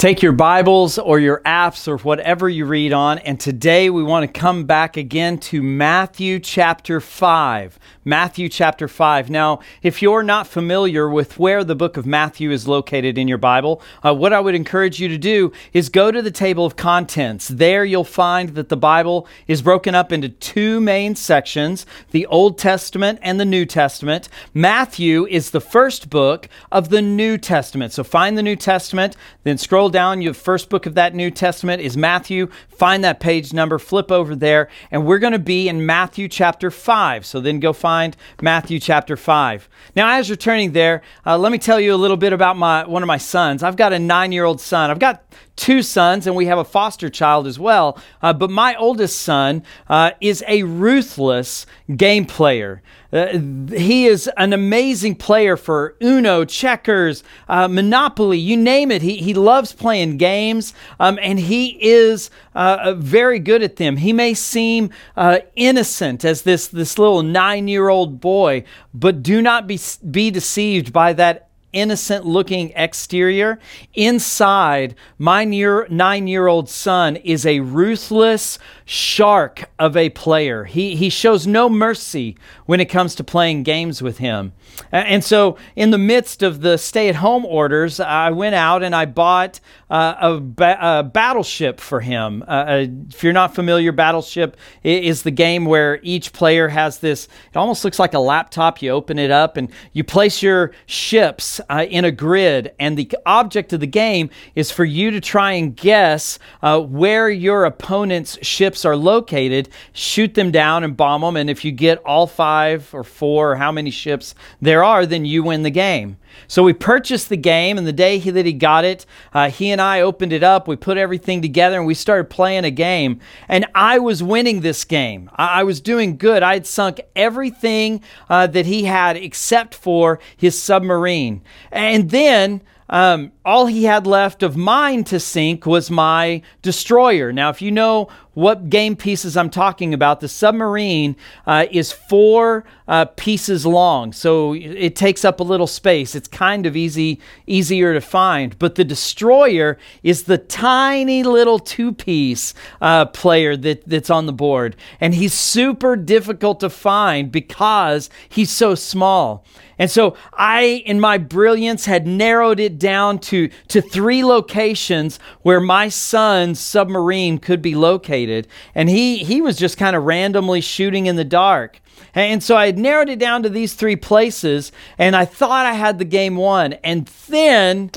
Take your Bibles or your apps or whatever you read on, and today we want to come back again to Matthew chapter 5. Matthew chapter 5. Now, if you're not familiar with where the book of Matthew is located in your Bible, uh, what I would encourage you to do is go to the table of contents. There you'll find that the Bible is broken up into two main sections the Old Testament and the New Testament. Matthew is the first book of the New Testament. So find the New Testament, then scroll down. Your first book of that New Testament is Matthew. Find that page number, flip over there, and we're going to be in Matthew chapter 5. So then go find Matthew chapter 5. Now, as you're turning there, uh, let me tell you a little bit about my one of my sons. I've got a nine year old son. I've got two sons, and we have a foster child as well. Uh, but my oldest son uh, is a ruthless game player. Uh, he is an amazing player for Uno, checkers, uh, Monopoly, you name it. He, he loves playing games, um, and he is uh, very good at them. He may seem uh, innocent as this, this little nine year old boy, but do not be, be deceived by that innocent looking exterior. Inside, my near, nine year old son is a ruthless shark of a player. He, he shows no mercy when it comes to playing games with him. And so, in the midst of the stay at home orders, I went out and I bought uh, a, ba- a, battleship for him. Uh, uh if you're not familiar, Battleship is the game where each player has this, it almost looks like a laptop. You open it up and you place your ships uh, in a grid, and the object of the game is for you to try and guess uh, where your opponent's ships are located, shoot them down and bomb them. And if you get all five or four or how many ships there are, then you win the game. So we purchased the game, and the day he, that he got it, uh, he and I opened it up. We put everything together, and we started playing a game. And I was winning this game. I, I was doing good. I had sunk everything uh, that he had except for his submarine. And then um, all he had left of mine to sink was my destroyer. Now, if you know what game pieces I'm talking about, the submarine uh, is four uh, pieces long, so it takes up a little space. It's kind of easy, easier to find. But the destroyer is the tiny little two-piece uh, player that, that's on the board, and he's super difficult to find because he's so small. And so I, in my brilliance, had narrowed it down to, to three locations where my son's submarine could be located. And he, he was just kind of randomly shooting in the dark. And so I had narrowed it down to these three places, and I thought I had the game won. And then,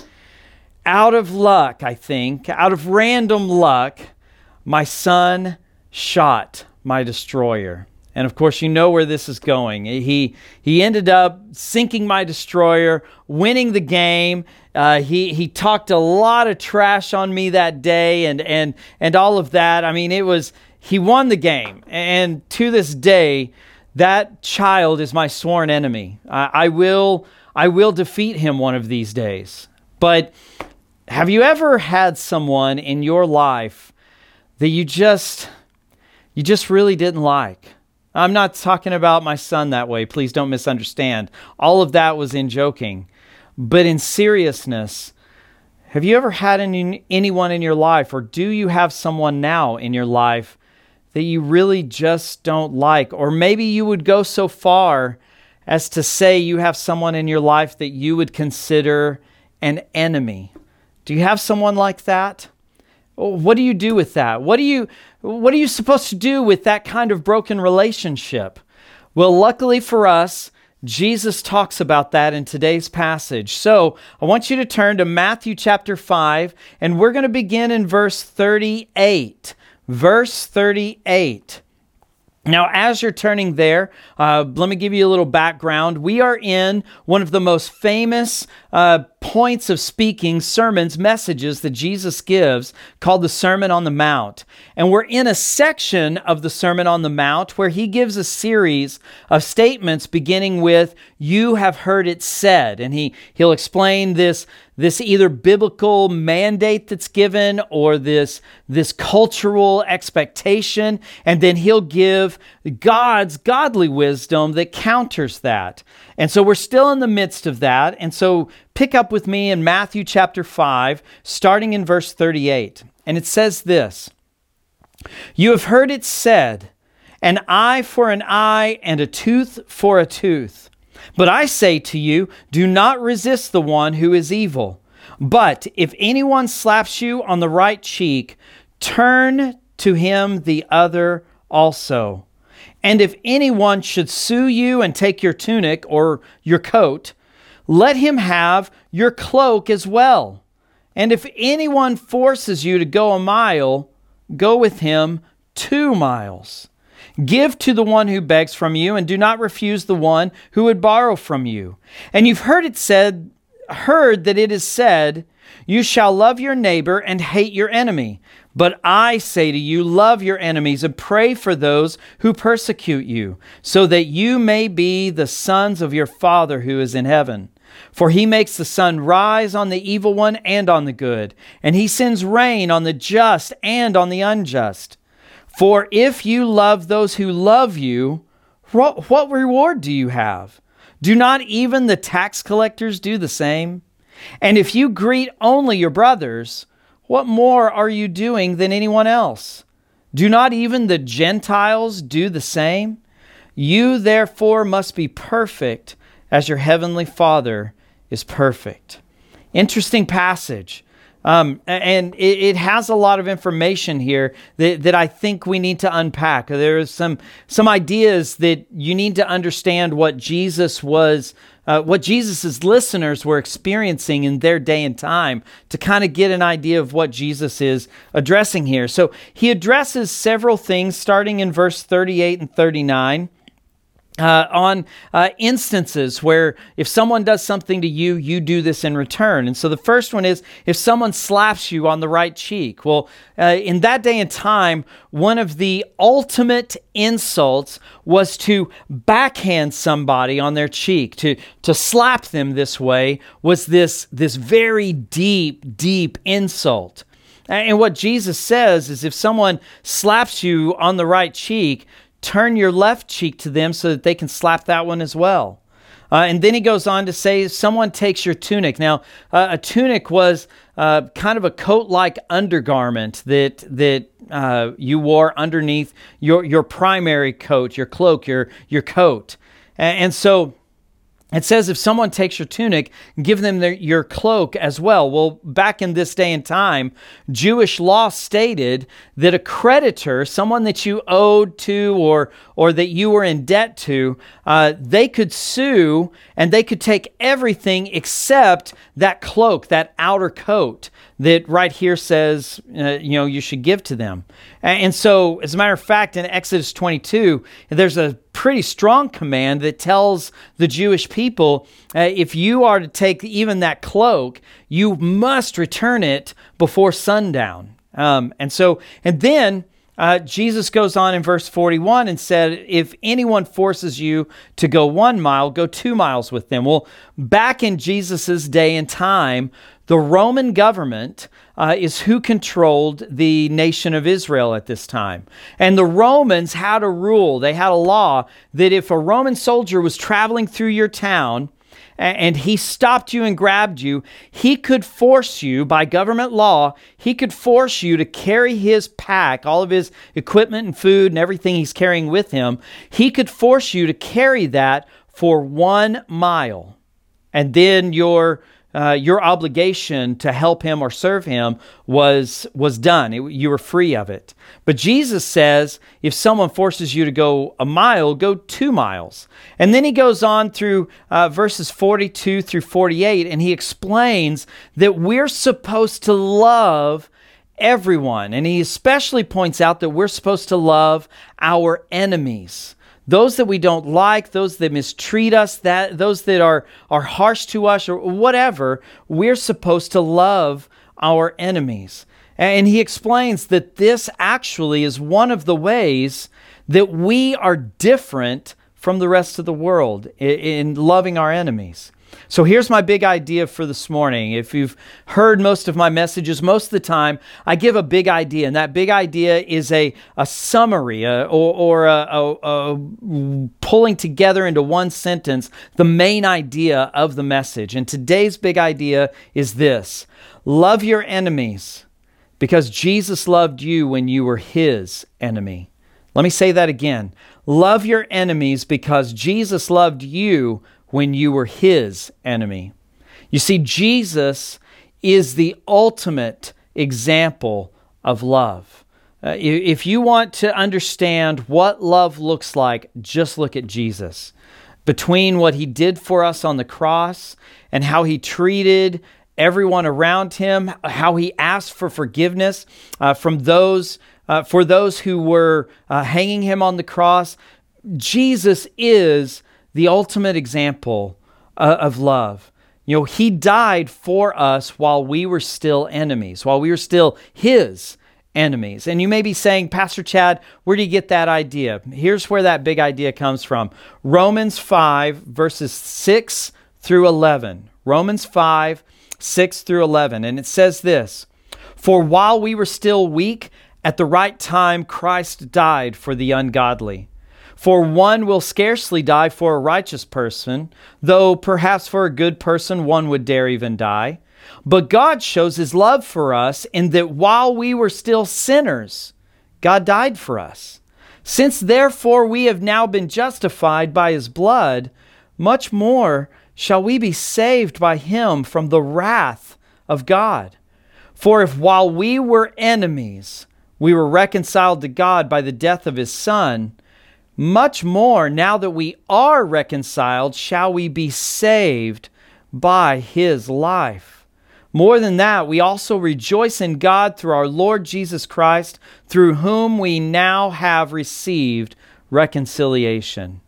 out of luck, I think, out of random luck, my son shot my destroyer. And of course, you know where this is going. He, he ended up sinking my destroyer, winning the game. Uh, he, he talked a lot of trash on me that day and, and, and all of that. I mean, it was, he won the game. And to this day, that child is my sworn enemy. I, I will, I will defeat him one of these days. But have you ever had someone in your life that you just, you just really didn't like? I'm not talking about my son that way. Please don't misunderstand. All of that was in joking. But in seriousness, have you ever had any, anyone in your life, or do you have someone now in your life that you really just don't like? Or maybe you would go so far as to say you have someone in your life that you would consider an enemy. Do you have someone like that? What do you do with that? What do you what are you supposed to do with that kind of broken relationship? Well, luckily for us, Jesus talks about that in today's passage. So I want you to turn to Matthew chapter 5, and we're going to begin in verse 38. Verse 38. Now, as you're turning there, uh, let me give you a little background. We are in one of the most famous uh, points of speaking, sermons, messages that Jesus gives called the Sermon on the Mount. And we're in a section of the Sermon on the Mount where he gives a series of statements beginning with, You have heard it said. And he, he'll explain this, this either biblical mandate that's given or this, this cultural expectation, and then he'll give God's godly wisdom that counters that. And so we're still in the midst of that. And so pick up with me in Matthew chapter 5, starting in verse 38. And it says this You have heard it said, an eye for an eye and a tooth for a tooth. But I say to you, do not resist the one who is evil. But if anyone slaps you on the right cheek, turn to him the other also. And if anyone should sue you and take your tunic or your coat, let him have your cloak as well. And if anyone forces you to go a mile, go with him two miles. Give to the one who begs from you, and do not refuse the one who would borrow from you. And you've heard it said, heard that it is said, You shall love your neighbor and hate your enemy. But I say to you, love your enemies and pray for those who persecute you, so that you may be the sons of your Father who is in heaven. For he makes the sun rise on the evil one and on the good, and he sends rain on the just and on the unjust. For if you love those who love you, what, reward do you have? Do not even the tax collectors do the same? And if you greet only your brothers, what more are you doing than anyone else? Do not even the Gentiles do the same? You therefore must be perfect as your heavenly Father is perfect. Interesting passage. Um, and it, it, has a lot of information here that, that I think we need to unpack. There are some some ideas that you need to understand what Jesus was, uh, what Jesus's listeners were experiencing in their day and time to kind of get an idea of what Jesus is addressing here. So he addresses several things, starting in verse 38 and 39 uh, on uh, instances where if someone does something to you, you do this in return. And so the first one is if someone slaps you on the right cheek. Well, uh, in that day and time, one of the ultimate insults was to backhand somebody on their cheek, to, to slap them this way was this, this very deep, deep insult. And what Jesus says is if someone slaps you on the right cheek, turn your left cheek to them so that they can slap that one as well. Uh, and then he goes on to say, someone takes your tunic. Now, uh, a tunic was uh, kind of a coat-like undergarment that that uh, you wore underneath your your primary coat, your cloak, your your coat. and, and so it says if someone takes your tunic, give them their, your cloak as well. Well, back in this day and time, Jewish law stated that a creditor, someone that you owed to or or that you were in debt to, uh, they could sue and they could take everything except that cloak, that outer coat that right here says, uh, you know, you should give to them. And so, as a matter of fact, in Exodus 22, there's a pretty strong command that tells the Jewish people uh, if you are to take even that cloak, you must return it before sundown. Um, and so, and then uh, Jesus goes on in verse 41 and said, If anyone forces you to go one mile, go two miles with them. Well, back in Jesus' day and time, the Roman government uh, is who controlled the nation of Israel at this time. And the Romans had a rule, they had a law that if a Roman soldier was traveling through your town, and he stopped you and grabbed you, he could force you, by government law, he could force you to carry his pack, all of his equipment and food and everything he's carrying with him. He could force you to carry that for one mile. And then your uh, your obligation to help him or serve him was was done. It, you were free of it. But Jesus says, if someone forces you to go a mile, go two miles. And then he goes on through uh, verses 42 through 48, and he explains that we're supposed to love everyone. And he especially points out that we're supposed to love our enemies those that we don't like, those that mistreat us, that those that are are harsh to us or whatever, we're supposed to love our enemies. And he explains that this actually is one of the ways that we are different from the rest of the world in loving our enemies. So here's my big idea for this morning. If you've heard most of my messages, most of the time I give a big idea, and that big idea is a, a summary a, or, or a, a, a pulling together into one sentence the main idea of the message. And today's big idea is this love your enemies because Jesus loved you when you were his enemy. Let me say that again. Love your enemies because Jesus loved you when you were his enemy. You see, Jesus is the ultimate example of love. Uh, if you want to understand what love looks like, just look at Jesus. Between what he did for us on the cross and how he treated everyone around him, how he asked for forgiveness uh, from those uh, for those who were uh, hanging him on the cross. Jesus is the ultimate example uh, of love. You know, he died for us while we were still enemies, while we were still his enemies. And you may be saying, Pastor Chad, where do you get that idea? Here's where that big idea comes from Romans 5, verses 6 through 11. Romans 5, 6 through 11. And it says this For while we were still weak, at the right time Christ died for the ungodly. For one will scarcely die for a righteous person, though perhaps for a good person one would dare even die. But God shows his love for us in that while we were still sinners, God died for us. Since therefore we have now been justified by his blood, much more shall we be saved by him from the wrath of God. For if while we were enemies, we were reconciled to God by the death of his Son, much more now that we are reconciled, shall we be saved by his life. More than that, we also rejoice in God through our Lord Jesus Christ, through whom we now have received reconciliation.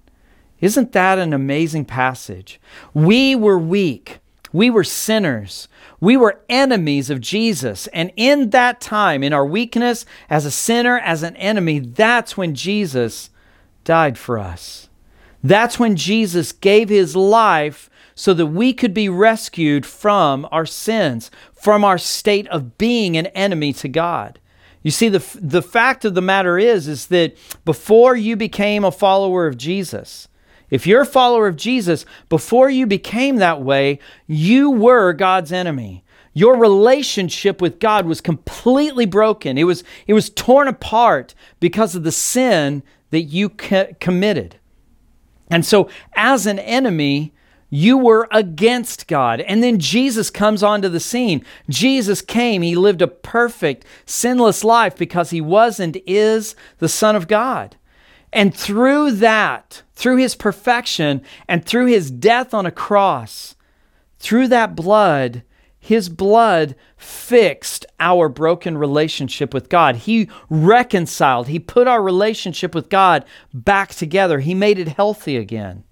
Isn't that an amazing passage? We were weak. We were sinners. We were enemies of Jesus. And in that time, in our weakness, as a sinner, as an enemy, that's when Jesus died for us. That's when Jesus gave his life so that we could be rescued from our sins, from our state of being an enemy to God. You see, the, the fact of the matter is, is that before you became a follower of Jesus, if you're a follower of Jesus, before you became that way, you were God's enemy. Your relationship with God was completely broken. It was, it was torn apart because of the sin that you co- committed. And so, as an enemy, you were against God. And then Jesus comes onto the scene. Jesus came. He lived a perfect, sinless life because he was and is the Son of God. And through that, through his perfection and through his death on a cross, through that blood, his blood fixed our broken relationship with God. He reconciled, He put our relationship with God back together. He made it healthy again.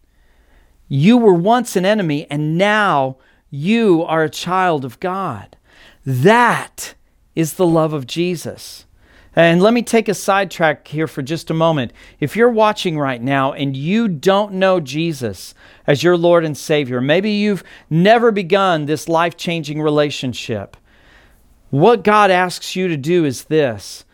You were once an enemy, and now you are a child of God. That is the love of Jesus. And let me take a sidetrack here for just a moment. If you're watching right now and you don't know Jesus as your Lord and Savior, maybe you've never begun this life changing relationship, what God asks you to do is this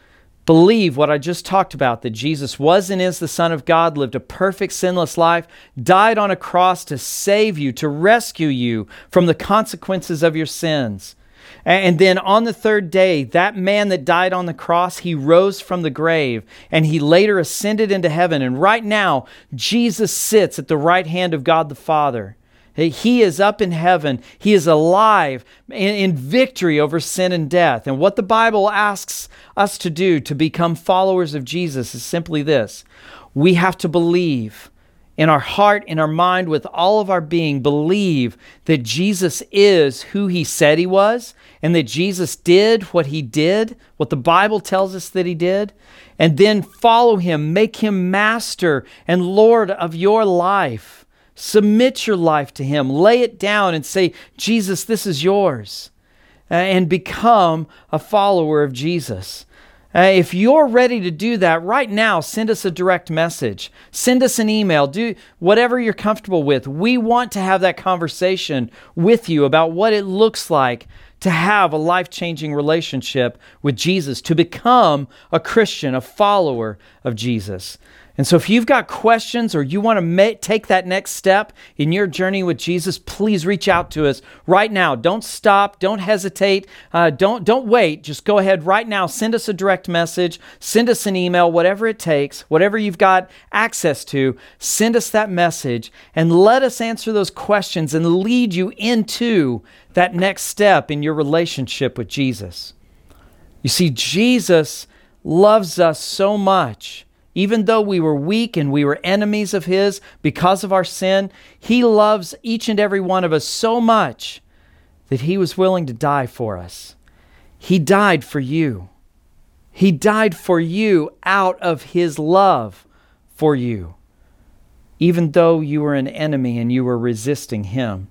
believe what I just talked about that Jesus was and is the Son of God, lived a perfect, sinless life, died on a cross to save you, to rescue you from the consequences of your sins. And then on the third day, that man that died on the cross, he rose from the grave and he later ascended into heaven. And right now, Jesus sits at the right hand of God the Father. He is up in heaven. He is alive in, victory over sin and death. And what the Bible asks us to do to become followers of Jesus is simply this we have to believe in our heart, in our mind, with all of our being, believe that Jesus is who he said he was and that Jesus did what he did, what the Bible tells us that he did, and then follow him, make him master and Lord of your life. Submit your life to him, lay it down and say, Jesus, this is yours, and become a follower of Jesus. Uh, if you're ready to do that right now, send us a direct message. Send us an email. Do whatever you're comfortable with. We want to have that conversation with you about what it looks like to have a life changing relationship with Jesus, to become a Christian, a follower of Jesus. And so, if you've got questions or you want to take that next step in your journey with Jesus, please reach out to us right now. Don't stop. Don't hesitate. Uh, don't don't wait. Just go ahead right now. Send us a direct message. Send us an email. Whatever it takes. Whatever you've got access to. Send us that message and let us answer those questions and lead you into that next step in your relationship with Jesus. You see, Jesus loves us so much even though we were weak and we were enemies of His because of our sin, He loves each and every one of us so much that He was willing to die for us. He died for you. He died for you out of His love for you, even though you were an enemy and you were resisting Him.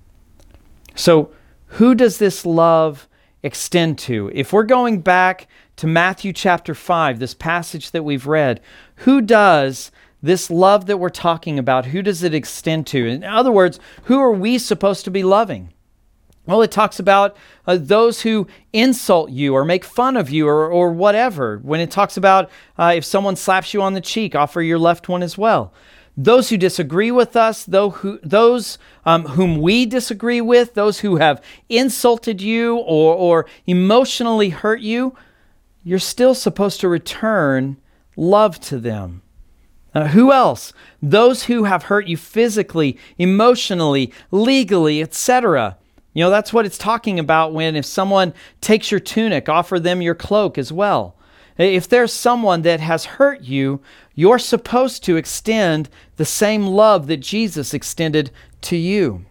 So, who does this love extend to? If we're going back to Matthew chapter 5, this passage that we've read, who does this love that we're talking about, who does it extend to? In other words, who are we supposed to be loving? Well, it talks about uh, those who insult you or make fun of you or, or whatever. When it talks about uh, if someone slaps you on the cheek, offer your left one as well. Those who disagree with us, who, those um, whom we disagree with, those who have insulted you or, or emotionally hurt you, you're still supposed to return love to them. Uh, who else? Those who have hurt you physically, emotionally, legally, etc. You know, that's what it's talking about when if someone takes your tunic, offer them your cloak as well. If there's someone that has hurt you, you're supposed to extend the same love that Jesus extended to you.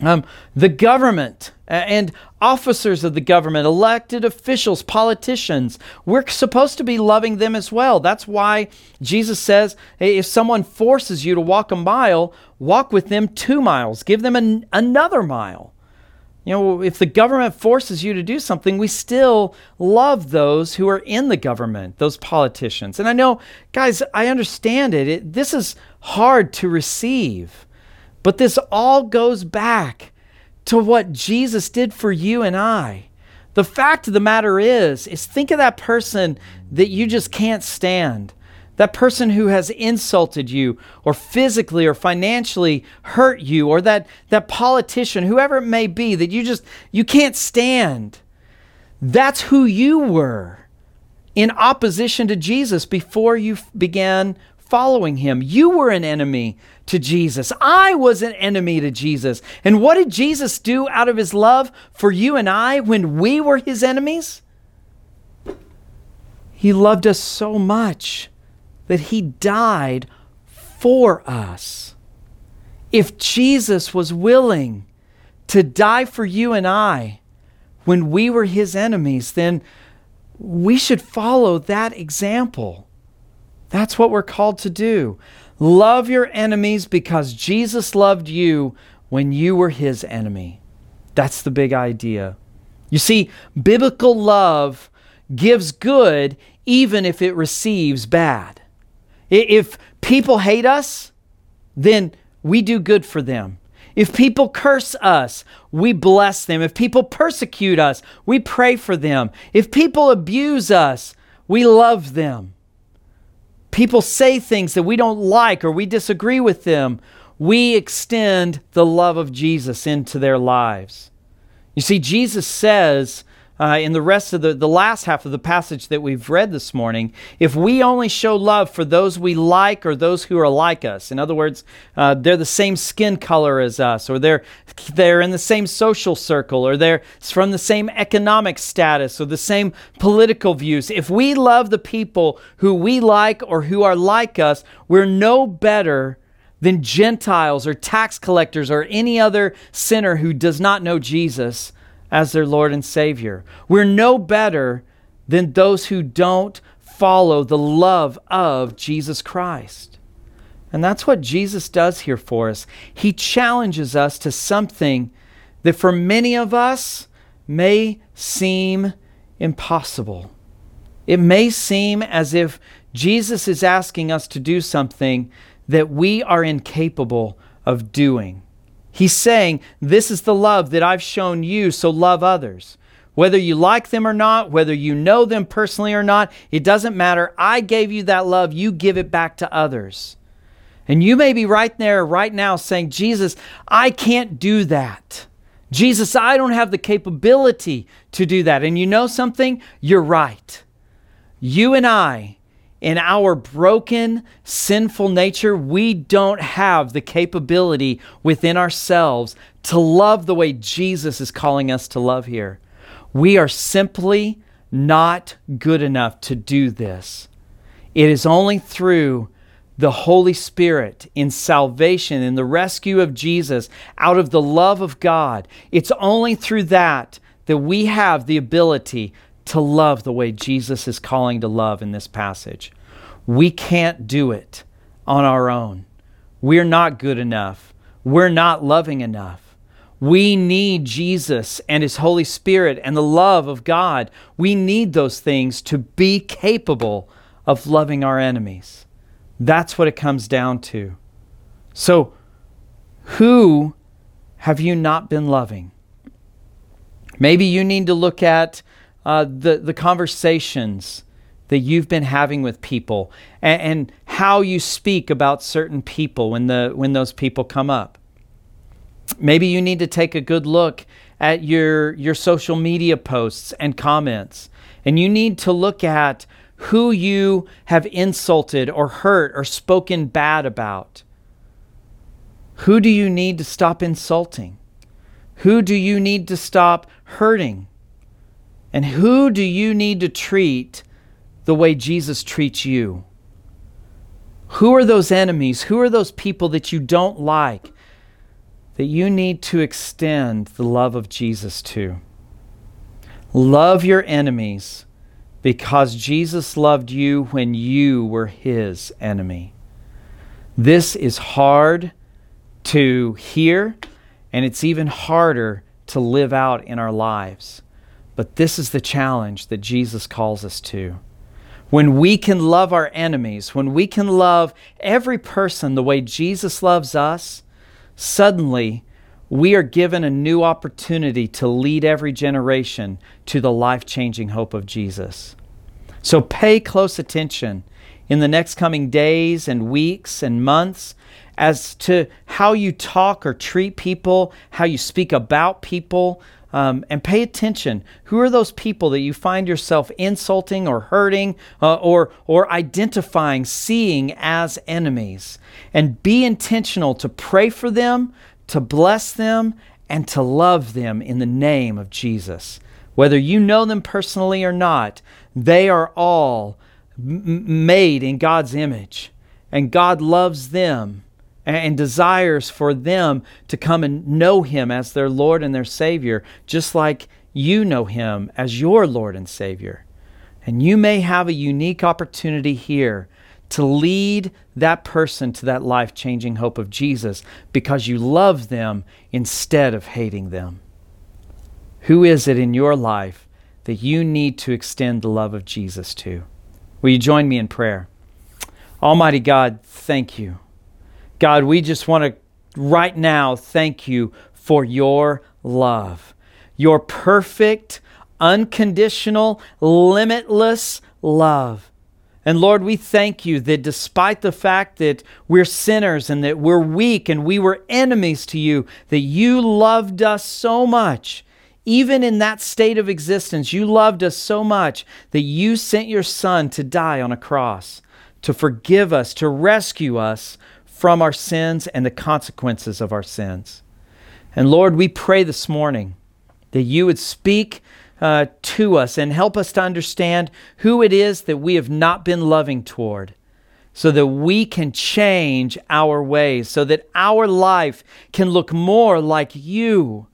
Um, the government Uh, and officers of the government, elected officials, politicians, we're supposed to be loving them as well. That's why Jesus says hey, if someone forces you to walk a mile, walk with them two miles, give them an, another mile. You know, if the government forces you to do something, we still love those who are in the government, those politicians. And I know, guys, I understand it. it this is hard to receive. But this all goes back to what Jesus did for you and I. The fact of the matter is, is think of that person that you just can't stand. That person who has insulted you or physically or financially hurt you or that that politician, whoever it may be that you just you can't stand. That's who you were in opposition to Jesus before you began following him. You were an enemy to Jesus. I was an enemy to Jesus. And what did Jesus do out of his love for you and I when we were his enemies? He loved us so much that he died for us. If Jesus was willing to die for you and I when we were his enemies, then we should follow that example. That's what we're called to do. Love your enemies because Jesus loved you when you were his enemy. That's the big idea. You see, biblical love gives good even if it receives bad. If people hate us, then we do good for them. If people curse us, we bless them. If people persecute us, we pray for them. If people abuse us, we love them people say things that we don't like or we disagree with them, we extend the love of Jesus into their lives. You see, Jesus says uh, in the rest of the, the last half of the passage that we've read this morning, if we only show love for those we like or those who are like us, in other words, uh, they're the same skin color as us, or they're, they're in the same social circle, or they're from the same economic status, or the same political views, if we love the people who we like or who are like us, we're no better than Gentiles or tax collectors or any other sinner who does not know Jesus as their Lord and Savior. We're no better than those who don't follow the love of Jesus Christ. And that's what Jesus does here for us. He challenges us to something that for many of us may seem impossible. It may seem as if Jesus is asking us to do something that we are incapable of doing. He's saying, This is the love that I've shown you, so love others. Whether you like them or not, whether you know them personally or not, it doesn't matter. I gave you that love, you give it back to others. And you may be right there right now saying, Jesus, I can't do that. Jesus, I don't have the capability to do that. And you know something? You're right. You and I, in our broken, sinful nature, we don't have the capability within ourselves to love the way Jesus is calling us to love here. We are simply not good enough to do this. It is only through the Holy Spirit in salvation, in the rescue of Jesus, out of the love of God. It's only through that that we have the ability to love the way Jesus is calling to love in this passage. We can't do it on our own. We're not good enough. We're not loving enough. We need Jesus and His Holy Spirit and the love of God. We need those things to be capable of loving our enemies. That's what it comes down to. So, who have you not been loving? Maybe you need to look at uh, the, the conversations that you've been having with people and, and how you speak about certain people when, the, when those people come up. Maybe you need to take a good look at your, your social media posts and comments. And you need to look at who you have insulted or hurt or spoken bad about. Who do you need to stop insulting? Who do you need to stop hurting? And who do you need to treat the way Jesus treats you? Who are those enemies? Who are those people that you don't like? that you need to extend the love of Jesus to. Love your enemies because Jesus loved you when you were his enemy. This is hard to hear, and it's even harder to live out in our lives. But this is the challenge that Jesus calls us to. When we can love our enemies, when we can love every person the way Jesus loves us, Suddenly, we are given a new opportunity to lead every generation to the life changing hope of Jesus. So pay close attention in the next coming days and weeks and months as to how you talk or treat people, how you speak about people, um, and pay attention. Who are those people that you find yourself insulting or hurting uh, or, or identifying, seeing as enemies? And be intentional to pray for them, to bless them, and to love them in the name of Jesus. Whether you know them personally or not, they are all m- made in God's image, and God loves them and desires for them to come and know Him as their Lord and their Savior, just like you know Him as your Lord and Savior. And you may have a unique opportunity here to lead that person to that life changing hope of Jesus because you love them instead of hating them. Who is it in your life that you need to extend the love of Jesus to? Will you join me in prayer? Almighty God, thank you God, we just want to right now thank you for your love, your perfect, unconditional, limitless love. And Lord, we thank you that despite the fact that we're sinners and that we're weak and we were enemies to you, that you loved us so much. Even in that state of existence, you loved us so much that you sent your Son to die on a cross, to forgive us, to rescue us from our sins and the consequences of our sins. And Lord, we pray this morning that you would speak uh, to us and help us to understand who it is that we have not been loving toward so that we can change our ways, so that our life can look more like you,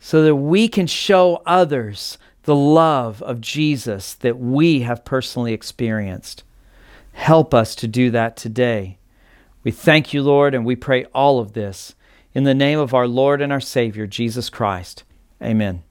so that we can show others the love of Jesus that we have personally experienced. Help us to do that today. We thank you, Lord, and we pray all of this in the name of our Lord and our Savior, Jesus Christ. Amen.